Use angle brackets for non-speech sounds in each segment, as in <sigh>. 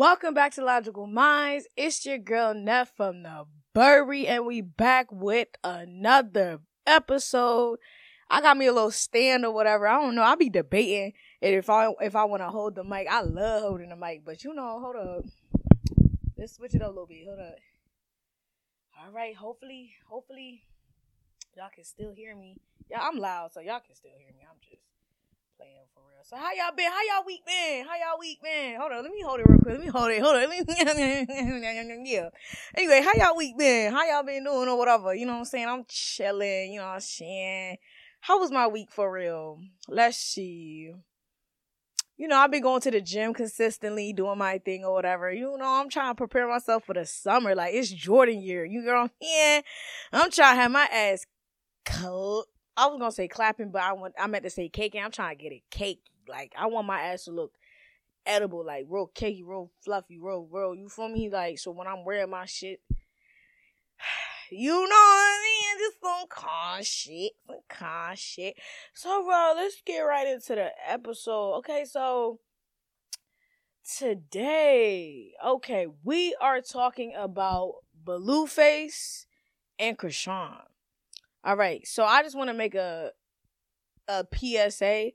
Welcome back to Logical Mindz. It's your girl Neph from the Bury, and we back with another episode. I got me a little stand or whatever. I don't know. I'll be debating if I if I want to hold the mic. I love holding the mic, but you know, hold up. Let's switch it up a little bit. Hold up. All right. Hopefully, hopefully, y'all can still hear me. Yeah, I'm loud, so y'all can still hear me. I'm just playing for real. So how y'all been? How y'all week been? How y'all week been? Hold on, let me hold it real quick. Let me hold it. Hold it. <laughs> yeah. Anyway, how y'all week been? How y'all been doing or whatever? You know what I'm saying? I'm chilling. You know what I'm saying? How was my week for real? Let's see. You know, I've been going to the gym consistently, doing my thing or whatever. You know, I'm trying to prepare myself for the summer. Like it's Jordan year. You know what I'm trying to have my ass I was gonna say clapping, but I want I meant to say caking. I'm trying to get it cake. Like I want my ass to look edible, like real cakey, real fluffy, real real. You feel me? Like so when I'm wearing my shit, <sighs> you know what I mean? Just some con shit, some con shit. So bro, let's get right into the episode. Okay, so today, okay, we are talking about Blueface and Chrisean. All right, so I just want to make a a PSA.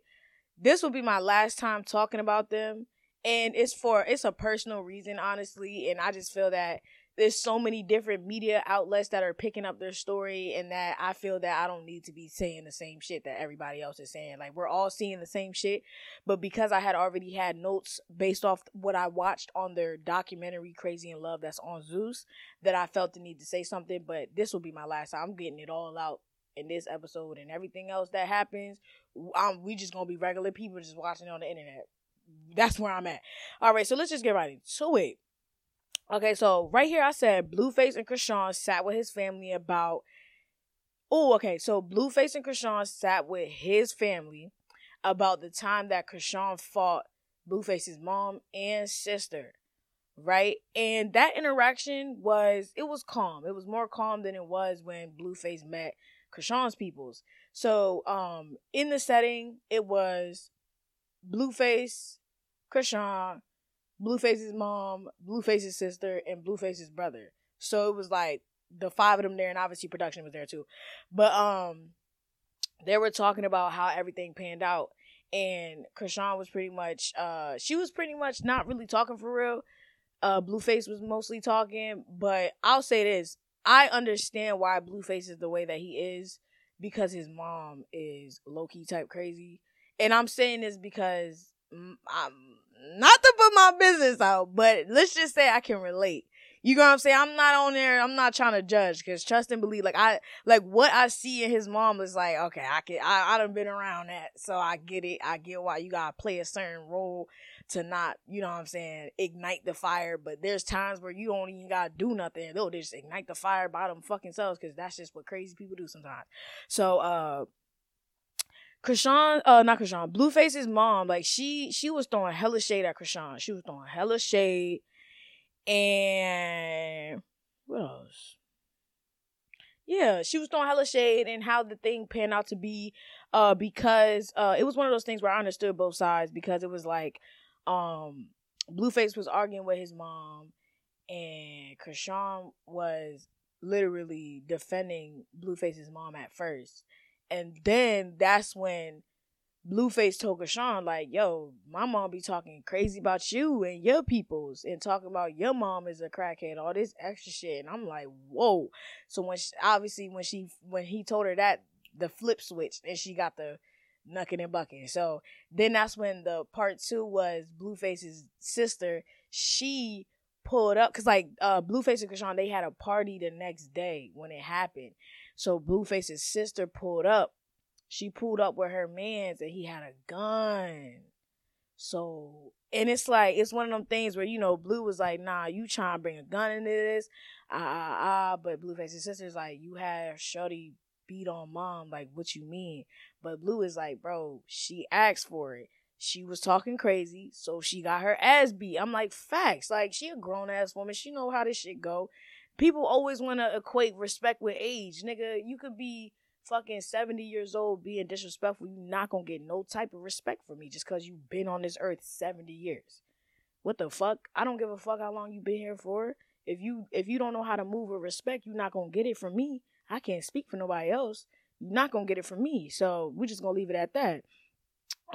This will be my last time talking about them, and it's for it's a personal reason, honestly, and I just feel that there's so many different media outlets that are picking up their story and that I feel that I don't need to be saying the same shit that everybody else is saying. Like we're all seeing the same shit, but because I had already had notes based off what I watched on their documentary Crazy in Love that's on Zeus, that I felt the need to say something, but this will be my last time. I'm getting it all out in this episode and everything else that happens. Um, we just gonna be regular people just watching on the internet. That's where I'm at. All right, so let's just get right into it. Okay, so right here I said Blueface and Chrisean sat with his family about. Oh, okay. So Blueface and Chrisean sat with his family about the time that Chrisean fought Blueface's mom and sister, right? And that interaction was it was calm. It was more calm than it was when Blueface met Chrisean's peoples. So, um, in the setting, it was Blueface, Chrisean, Blueface's mom, Blueface's sister, and Blueface's brother. So it was like the five of them there, and obviously production was there too. But um, they were talking about how everything panned out, and Chrisean was pretty much uh, she was pretty much not really talking for real. Uh, Blueface was mostly talking, but I'll say this: I understand why Blueface is the way that he is because his mom is low key type crazy, and I'm saying this because I'm not to put my business out, but let's just say I can relate. You know what I'm saying? I'm not on there. I'm not trying to judge because trust and believe. Like I, like what I see in his mom is like, okay, I can, I, I done been around that, so I get it. I get why you gotta play a certain role to not, you know what I'm saying, ignite the fire. But there's times where you don't even gotta do nothing. They'll just ignite the fire by them fucking selves because that's just what crazy people do sometimes. So, uh, Chrisean, uh, not Chrisean, Blueface's mom, like she she was throwing hella shade at Chrisean. She was throwing hella shade, and what else? Yeah, she was throwing hella shade and how the thing panned out to be, uh, because uh, it was one of those things where I understood both sides because it was like, um, Blueface was arguing with his mom, and Chrisean was literally defending Blueface's mom at first and then that's when Blueface told Chrisean, like, yo, my mom be talking crazy about you and your peoples and talking about your mom is a crackhead, all this extra shit. And I'm like, whoa. So when she, obviously when she when he told her that, the flip switched and she got the knucking and bucking. So then that's when the part two was Blueface's sister. She pulled up because like uh Blueface and Chrisean, they had a party the next day when it happened. So Blueface's sister pulled up. She pulled up with her man's and he had a gun. So and it's like it's one of them things where you know Blue was like, nah, you trying to bring a gun into this, ah ah ah. But Blueface's sister's like, you had Shorty beat on mom, like what you mean? But Blue is like, bro, she asked for it. She was talking crazy, so she got her ass beat. I'm like, facts. Like she a grown ass woman. She know how this shit go people always want to equate respect with age. Nigga, you could be fucking 70 years old being disrespectful. You're not going to get no type of respect from me just because you've been on this earth 70 years. what the fuck? I don't give a fuck how long you've been here for. If you if you don't know how to move with respect, you're not gonna get it from me. I can't speak for nobody else. You're not gonna get it from me. So we're just gonna leave it at that.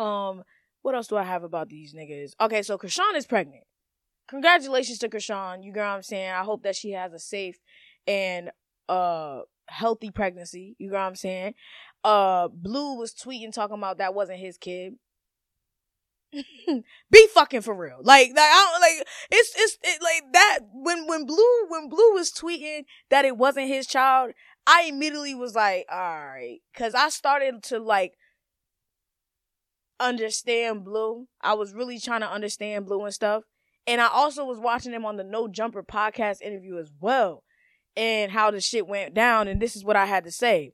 Um, what else do I have about these niggas? Okay, so Chrisean is pregnant. Congratulations to Chrisean. You know what I'm saying? I hope that she has a safe and uh healthy pregnancy. You know what I'm saying? Uh Blue was tweeting talking about that wasn't his kid. <laughs> be fucking for real. Like, like I don't like it's it's it, like that when when Blue when Blue was tweeting that it wasn't his child, I immediately was like, all right, cuz I started to like understand Blue. I was really trying to understand Blue and stuff. And I also was watching him on the No Jumper podcast interview as well and how the shit went down and this is what I had to say.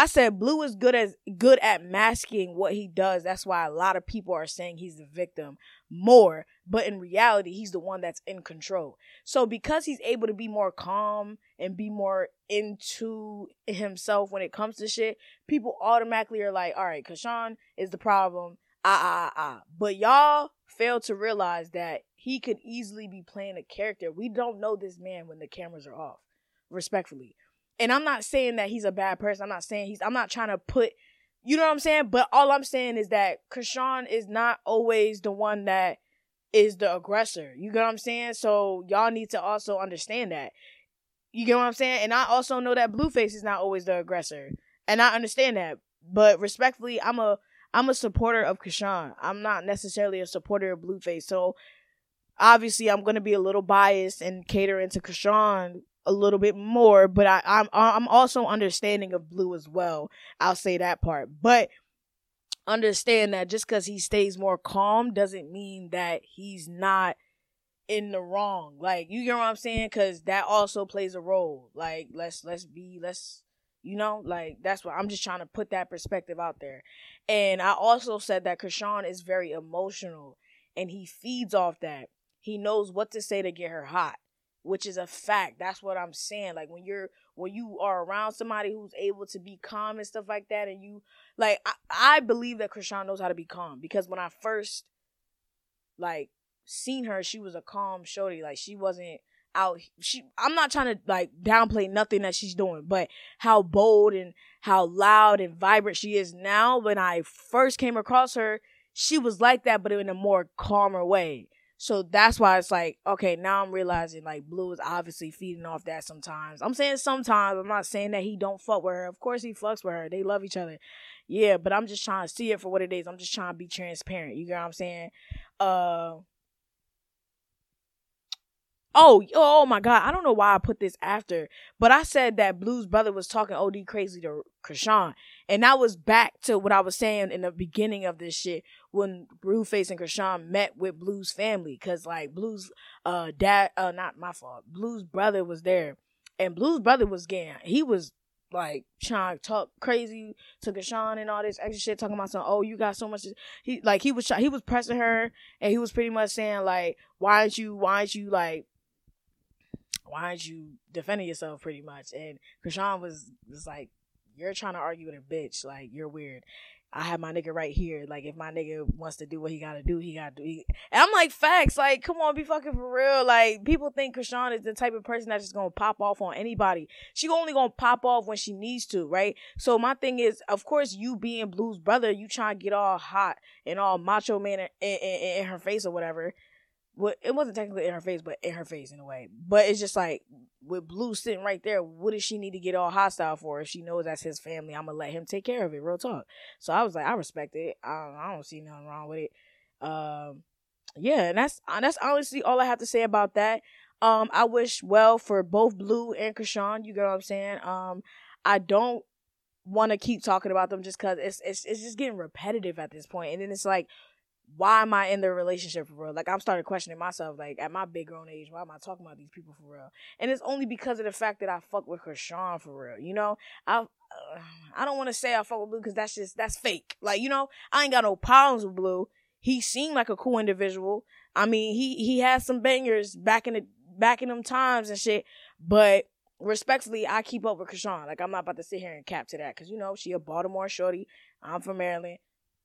I said Blue is good as good at masking what he does. That's why a lot of people are saying he's the victim more, but in reality, he's the one that's in control. So because he's able to be more calm and be more into himself when it comes to shit, people automatically are like, "All right, Chrisean is the problem." Ah ah ah. ah. But y'all fail to realize that he could easily be playing a character. We don't know this man when the cameras are off. Respectfully, and I'm not saying that he's a bad person. I'm not saying he's, I'm not trying to put, you know what I'm saying? But all I'm saying is that Chrisean is not always the one that is the aggressor. You get what I'm saying? So y'all need to also understand that. You get what I'm saying? And I also know that Blueface is not always the aggressor. And I understand that. But respectfully, I'm a I'm a supporter of Chrisean. I'm not necessarily a supporter of Blueface. So obviously I'm gonna be a little biased and cater into Chrisean a little bit more, but I, I'm I'm also understanding of Blue as well. I'll say that part, but understand that just because he stays more calm doesn't mean that he's not in the wrong. Like you get what I'm saying? Because that also plays a role. Like let's let's be let's you know like that's what I'm just trying to put that perspective out there. And I also said that Chrisean is very emotional and he feeds off that. He knows what to say to get her hot which is a fact. That's what I'm saying. Like when you're when you are around somebody who's able to be calm and stuff like that, and you like I, I believe that Chrisean knows how to be calm because when I first like seen her, she was a calm shorty. Like she wasn't out she I'm not trying to like downplay nothing that she's doing, but how bold and how loud and vibrant she is now. When I first came across her, she was like that, but in a more calmer way. So that's why it's like, okay, now I'm realizing like Blue is obviously feeding off that sometimes. I'm saying sometimes. I'm not saying that he don't fuck with her. Of course he fucks with her. They love each other. Yeah, but I'm just trying to see it for what it is. I'm just trying to be transparent. You get what I'm saying? Uh Oh, oh my God. I don't know why I put this after, but I said that Blue's brother was talking OD crazy to Chrisean. And that was back to what I was saying in the beginning of this shit when Blueface and Chrisean met with Blue's family. Cause like Blue's, uh, dad, uh, not my fault. Blue's brother was there. And Blue's brother was getting, he was like trying to talk crazy to Chrisean and all this extra shit, talking about some. Oh, you got so much. He like he was he was pressing her, and he was pretty much saying like, why aren't you why aren't you like why aren't you defending yourself pretty much? And Chrisean was was like, You're trying to argue with a bitch, like you're weird. I have my nigga right here. Like if my nigga wants to do what he gotta do, he gotta do. He... And I'm like, facts. Like, come on, be fucking for real. Like people think Chrisean is the type of person that's just gonna pop off on anybody. She only gonna pop off when she needs to, right? So my thing is, of course, you being Blue's brother, you trying to get all hot and all macho man in, in, in her face or whatever what it wasn't technically in her face, but in her face in a way. But it's just like with Blue sitting right there, what does she need to get all hostile for? If she knows that's his family, I'm gonna let him take care of it. Real talk. So I was like, I respect it. I, I don't see nothing wrong with it. Um, yeah, and that's that's honestly all I have to say about that. Um, I wish well for both Blue and Chrisean. You get what I'm saying? Um, I don't want to keep talking about them just because it's it's it's just getting repetitive at this point, and then it's like why am I in the relationship for real? Like I'm starting questioning myself. Like at my big grown age, why am I talking about these people for real? And it's only because of the fact that I fuck with Chrisean for real. You know, I uh, I don't want to say I fuck with Blue because that's just that's fake. Like you know, I ain't got no problems with Blue. He seemed like a cool individual. I mean, he he had some bangers back in the back in them times and shit. But respectfully, I keep up with Chrisean. Like I'm not about to sit here and cap to that because you know she a Baltimore shorty. I'm from Maryland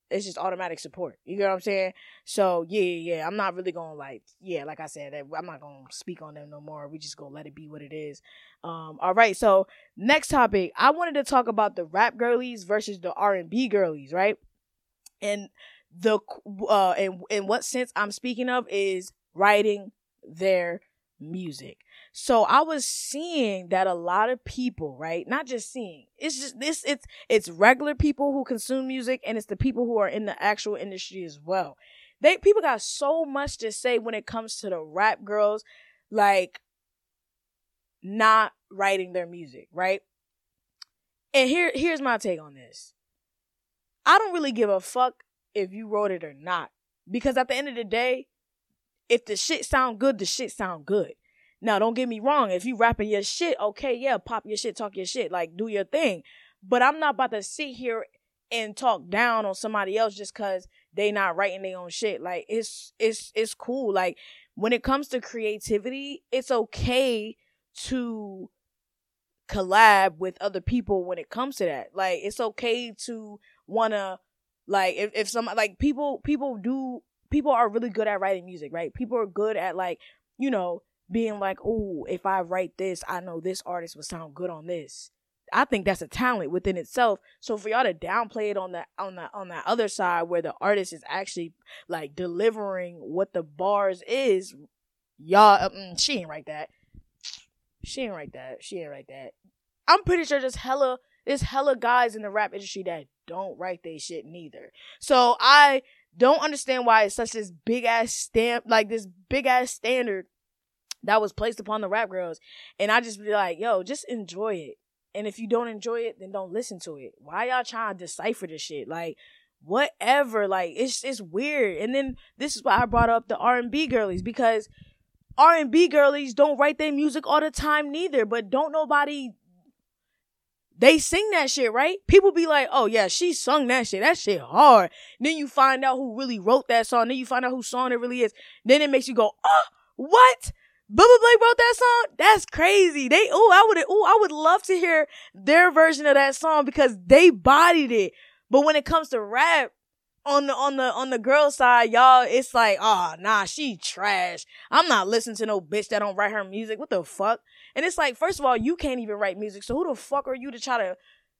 it's just automatic support. You get what I'm saying? So yeah, yeah, I'm not really gonna like, yeah, like I said, I'm not gonna speak on them no more. We just gonna let it be what it is. Um, all right. So next topic, I wanted to talk about the rap girlies versus the R and B girlies, right? And the uh, and in what sense I'm speaking of is writing their music. So I was seeing that a lot of people, right? Not just seeing. It's just this it's it's regular people who consume music and it's the people who are in the actual industry as well. They people got so much to say when it comes to the rap girls like not writing their music, right? And here here's my take on this. I don't really give a fuck if you wrote it or not because at the end of the day, if the shit sound good, the shit sound good. Now, don't get me wrong. If you rapping your shit, okay, yeah, pop your shit, talk your shit, like do your thing. But I'm not about to sit here and talk down on somebody else just cause they not writing their own shit. Like it's it's it's cool. Like when it comes to creativity, it's okay to collab with other people when it comes to that. Like it's okay to wanna like if, if some like people people do people are really good at writing music, right? People are good at like, you know, being like, oh, if I write this, I know this artist would sound good on this. I think that's a talent within itself. So for y'all to downplay it on the on the on that other side where the artist is actually like delivering what the bars is, y'all, um, she ain't write that. She ain't write that. She ain't write that. I'm pretty sure there's hella there's hella guys in the rap industry that don't write they shit neither. So I don't understand why it's such this big ass stamp, like this big ass standard that was placed upon the rap girls. And I just be like, yo, just enjoy it. And if you don't enjoy it, then don't listen to it. Why y'all trying to decipher this shit? Like, whatever. Like, it's it's weird. And then this is why I brought up the R and B girlies because R and B girlies don't write their music all the time neither. But don't nobody they sing that shit, right? People be like, oh yeah, she sung that shit. That shit hard. Then you find out who really wrote that song. Then you find out whose song it really is. Then it makes you go, oh, what? Bubba Blake wrote that song? That's crazy. They, oh, I would, oh, I would love to hear their version of that song because they bodied it. But when it comes to rap, on the on the on the girl side, y'all, it's like, oh nah, she trash. I'm not listening to no bitch that don't write her music. What the fuck? And it's like, first of all, you can't even write music. So who the fuck are you to try to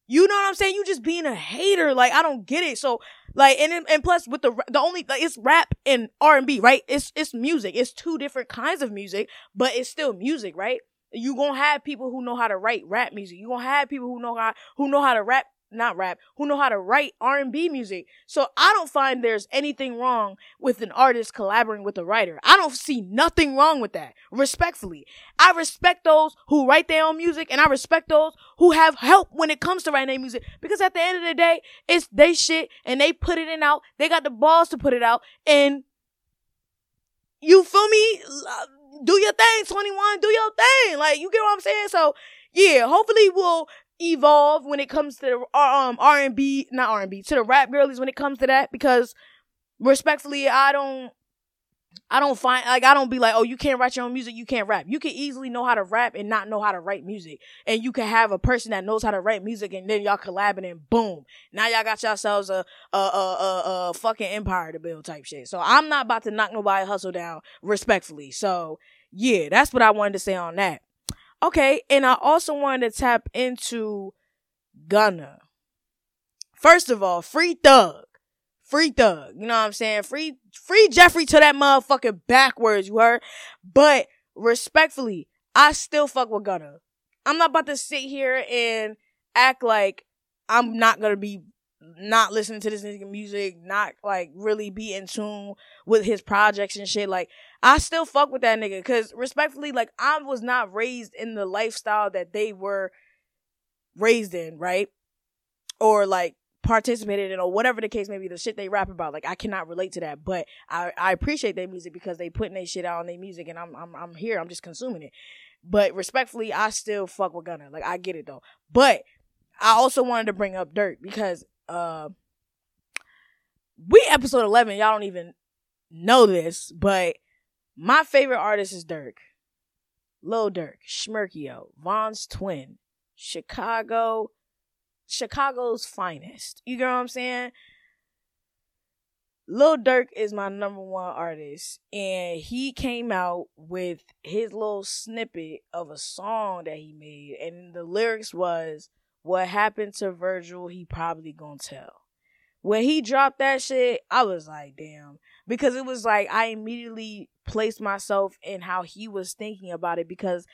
you know what I'm saying? You just being a hater. Like I don't get it. So like and and plus with the the only like it's rap and R and B, right? It's it's music. It's two different kinds of music, but it's still music, right? You gonna have people who know how to write rap music. You gonna have people who know how who know how to rap not rap, who know how to write R&B music. So I don't find there's anything wrong with an artist collaborating with a writer. I don't see nothing wrong with that. Respectfully. I respect those who write their own music and I respect those who have help when it comes to writing their music because at the end of the day, it's they shit and they put it in out. They got the balls to put it out and you feel me? Do your thing, 21. Do your thing. Like, you get what I'm saying? So, yeah, hopefully we'll evolve when it comes to the um R&B, not R&B, to the rap girlies when it comes to that because respectfully, I don't I don't find like I don't be like, oh, you can't write your own music, you can't rap. You can easily know how to rap and not know how to write music, and you can have a person that knows how to write music, and then y'all collabing, and boom, now y'all got yourselves a a a a, a fucking empire to build type shit. So I'm not about to knock nobody hustle down respectfully. So yeah, that's what I wanted to say on that. Okay, and I also wanted to tap into Gunna. First of all, free thug. Free thug. You know what I'm saying? Free free Jeffrey to that motherfucker backwards, you heard? But respectfully, I still fuck with Gunna. I'm not about to sit here and act like I'm not gonna be not listening to this nigga music, not like really be in tune with his projects and shit. Like, I still fuck with that nigga. Cause respectfully, like, I was not raised in the lifestyle that they were raised in, right? Or like participated in or whatever the case may be, the shit they rap about. Like I cannot relate to that. But I, I appreciate their music because they putting their shit out on their music and I'm I'm I'm here, I'm just consuming it. But respectfully, I still fuck with Gunna. Like I get it though. But I also wanted to bring up Durk because uh we episode 11 y'all don't even know this but my favorite artist is Durk. Lil Durk, Schmirkio Von's twin Chicago Chicago's finest you know what I'm saying Lil Durk is my number one artist, and he came out with his little snippet of a song that he made, and the lyrics was, "What happened to Virgil? He probably gonna tell." When he dropped that shit, I was like, "Damn," because it was like I immediately placed myself in how he was thinking about it because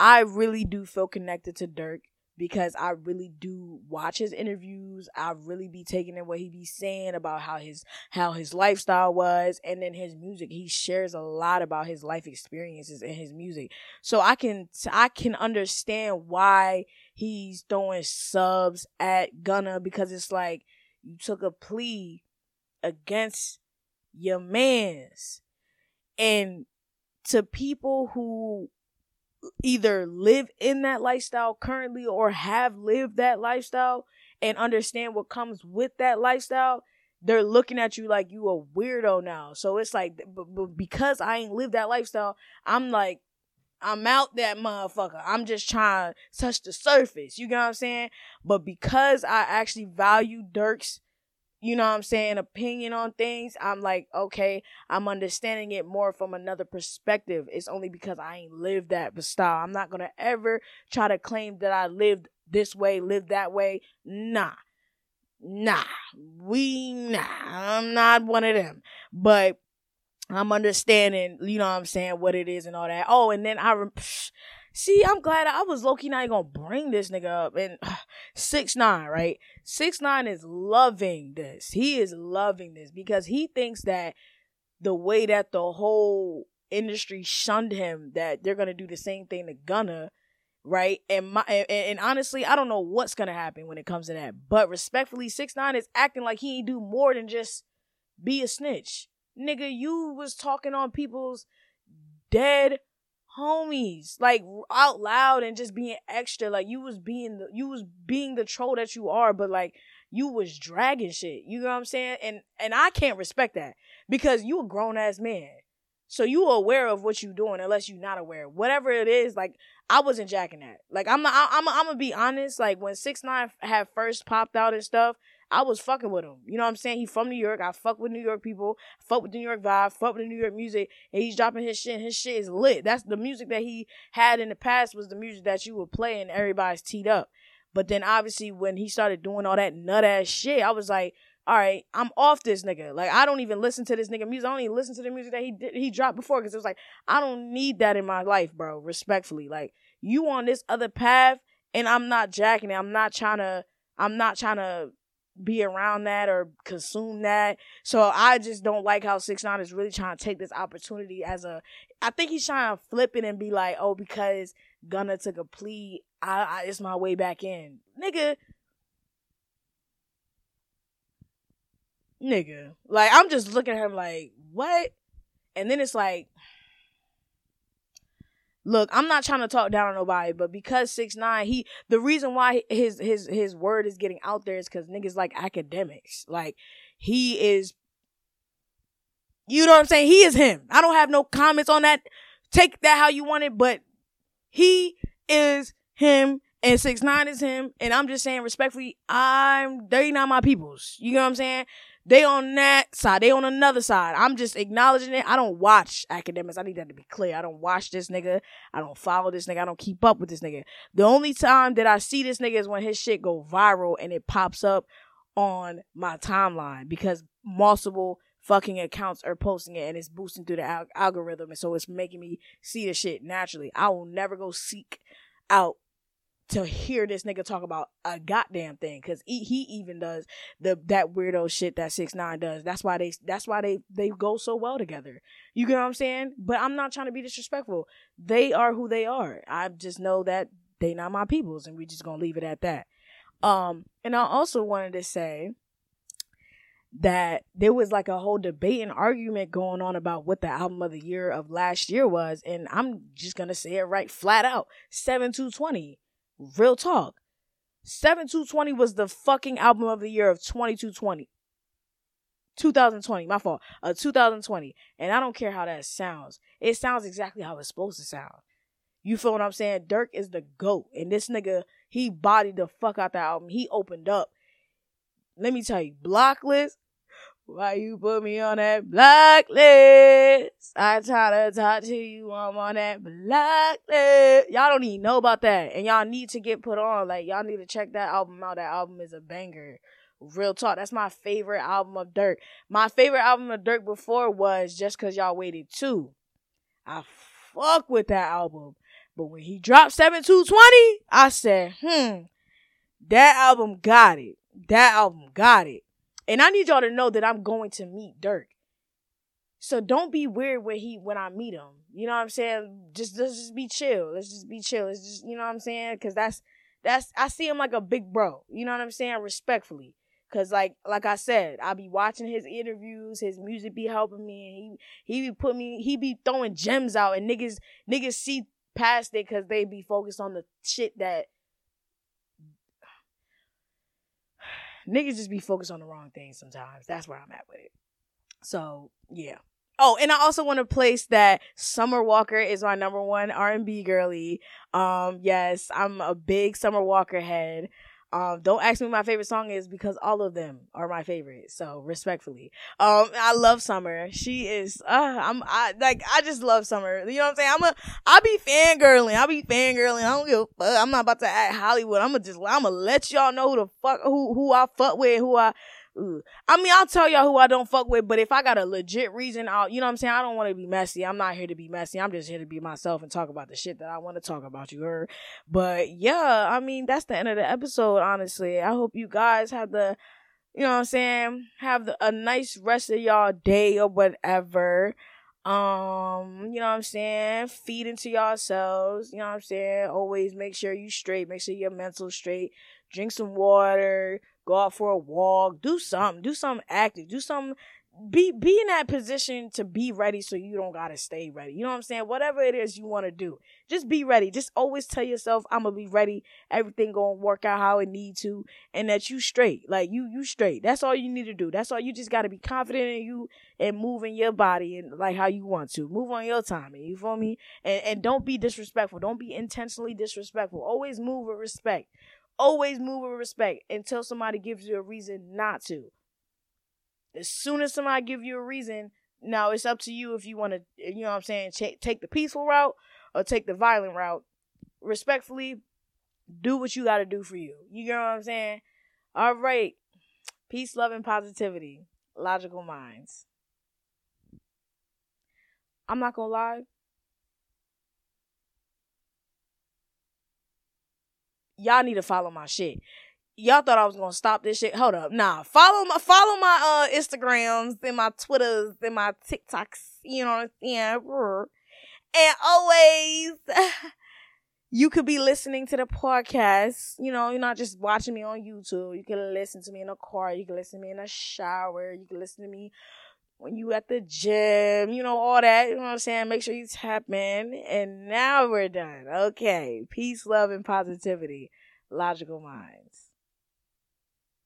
I really do feel connected to Durk because I really do watch his interviews. I really be taking in what he be saying about how his how his lifestyle was and then his music. He shares a lot about his life experiences in his music. So I can I can understand why he's throwing subs at Gunna because it's like you took a plea against your mans and to people who either live in that lifestyle currently or have lived that lifestyle and understand what comes with that lifestyle, they're looking at you like you a weirdo now. So it's like, but, because I ain't lived that lifestyle, I'm like, I'm out that motherfucker. I'm just trying to touch the surface. You get what I'm saying? But because I actually value Durk's you know what I'm saying, opinion on things, I'm like, okay, I'm understanding it more from another perspective. It's only because I ain't lived that style. I'm not gonna ever try to claim that I lived this way, lived that way. Nah. Nah. We nah. I'm not one of them. But I'm understanding, you know what I'm saying, what it is and all that. Oh, and then I See, I'm glad I was low key not gonna bring this nigga up. And <sighs> six nine, right? Six nine is loving this. He is loving this because he thinks that the way that the whole industry shunned him, that they're gonna do the same thing to Gunna, right? And my and, and honestly, I don't know what's gonna happen when it comes to that. But respectfully, six nine is acting like he ain't do more than just be a snitch. Nigga, you was talking on people's dead homies like out loud and just being extra like you was being the you was being the troll that you are but like you was dragging shit you know what i'm saying? And and i can't respect that because you a grown-ass man. So you aware of what you doing unless you're not aware. Whatever it is like i wasn't jacking that. Like i'm not i'm, I'm, I'm gonna be honest like when six nine had first popped out and stuff I was fucking with him. You know what I'm saying? He from New York. I fuck with New York people. Fuck with the New York vibe. Fuck with the New York music. And he's dropping his shit. his shit is lit. That's the music that he had in the past was the music that you would play and everybody's teed up. But then obviously when he started doing all that nut ass shit, I was like, all right, I'm off this nigga. Like I don't even listen to this nigga music. I don't even listen to the music that he did, he dropped before because it was like I don't need that in my life, bro. Respectfully, like you on this other path, and I'm not jacking it. I'm not trying to. I'm not trying to be around that or consume that. So I just don't like how Six Nine is really trying to take this opportunity as a. I think he's trying to flip it and be like, oh, because Gunna took a plea, I, I it's my way back in, nigga. Nigga, like I'm just looking at him like what, and then it's like look, I'm not trying to talk down on nobody, but because six nine, he the reason why his his his word is getting out there is because niggas like Akademiks. Like he is, you know what I'm saying? He is him. I don't have no comments on that. Take that how you want it, but he is him. And six nine is him, and I'm just saying respectfully, I'm they not my peoples. You know what I'm saying? They on that side. They on another side. I'm just acknowledging it. I don't watch Akademiks. I need that to be clear. I don't watch this nigga. I don't follow this nigga. I don't keep up with this nigga. The only time that I see this nigga is when his shit go viral and it pops up on my timeline because multiple fucking accounts are posting it and it's boosting through the al- algorithm and so it's making me see the shit naturally. I will never go seek out to hear this nigga talk about a goddamn thing because he, he even does the that weirdo shit that six nine does. That's why they that's why they they go so well together. You get what I'm saying? But I'm not trying to be disrespectful. They are who they are. I just know that they not my peoples, and we just gonna leave it at that. Um, and I also wanted to say that there was like a whole debate and argument going on about what the album of the year of last year was, and I'm just gonna say it right flat out: seven two twenty Real talk. 7220 was the fucking album of the year of 2220. 2020, my fault. Uh 2020. And I don't care how that sounds. It sounds exactly how it's supposed to sound. You feel what I'm saying? Durk is the GOAT. And this nigga, he bodied the fuck out that album. He opened up. Let me tell you, Blocklist, Why you put me on that blacklist? I try to talk to you, I'm on that blacklist. Y'all don't even know about that. And y'all need to get put on. Like, y'all need to check that album out. That album is a banger. Real talk. That's my favorite album of Durk. My favorite album of Durk before was Just Cause Y'all Waited Too. I fuck with that album. But when he dropped 7220, I said, hmm, that album got it. That album got it. And I need y'all to know that I'm going to meet Durk. So don't be weird when he when I meet him. You know what I'm saying? Just let's just be chill. Let's just be chill. Let's just you know what I'm saying? Cause that's that's I see him like a big bro. You know what I'm saying? Respectfully. Cause like like I said, I be watching his interviews, his music be helping me, and he he be put me he be throwing gems out, and niggas niggas see past it because they be focused on the shit that niggas just be focused on the wrong things sometimes. That's where I'm at with it. So yeah. Oh, and I also want to place that Summer Walker is my number one R and B girly. Um, yes, I'm a big Summer Walker head. Um, don't ask me my favorite song is because all of them are my favorite. So respectfully, um, I love Summer. She is, uh, I'm, I like, I just love Summer. You know what I'm saying? I'm a, I be fangirling. I be fangirling. I don't give a fuck. I'm not about to act Hollywood. I'm gonna just, I'm gonna let y'all know who the fuck, who, who I fuck with, who I, Ugh. I mean, I'll tell y'all who I don't fuck with, but if I got a legit reason, I'll, you know what I'm saying? I don't want to be messy. I'm not here to be messy. I'm just here to be myself and talk about the shit that I want to talk about, you heard? But yeah, I mean, that's the end of the episode, honestly. I hope you guys have the, you know what I'm saying? Have the, a nice rest of y'all day or whatever. Um, you know what I'm saying? Feed into yourselves. You know what I'm saying? Always make sure you straight. Make sure your mental straight. Drink some water go out for a walk, do something, do something active, do something be be in that position to be ready so you don't gotta stay ready. You know what I'm saying? Whatever it is you want to do, just be ready. Just always tell yourself, I'm gonna be ready. Everything gonna work out how it need to, and that you straight. Like you, you straight. That's all you need to do. That's all you just gotta be confident in you and move in your body and like how you want to. Move on your timing. You feel me? And and don't be disrespectful. Don't be intentionally disrespectful. Always move with respect always move with respect until somebody gives you a reason not to. As soon as somebody give you a reason, now it's up to you if you want to, you know what I'm saying, take, take the peaceful route or take the violent route. Respectfully, do what you got to do for you. You know what I'm saying? All right. Peace, love, and positivity. Logical Mindz. I'm not going to lie. Y'all need to follow my shit. Y'all thought I was gonna stop this shit. Hold up. Nah. Follow my follow my uh Instagrams and my Twitters and my TikToks. You know what I'm saying? And always <laughs> you could be listening to the podcast. You know, you're not just watching me on YouTube. You can listen to me in a car. You can listen to me in a shower. You can listen to me when you at the gym, you know, all that. You know what I'm saying? Make sure you tap in. And now we're done. Okay. Peace, love, and positivity. Logical Mindz.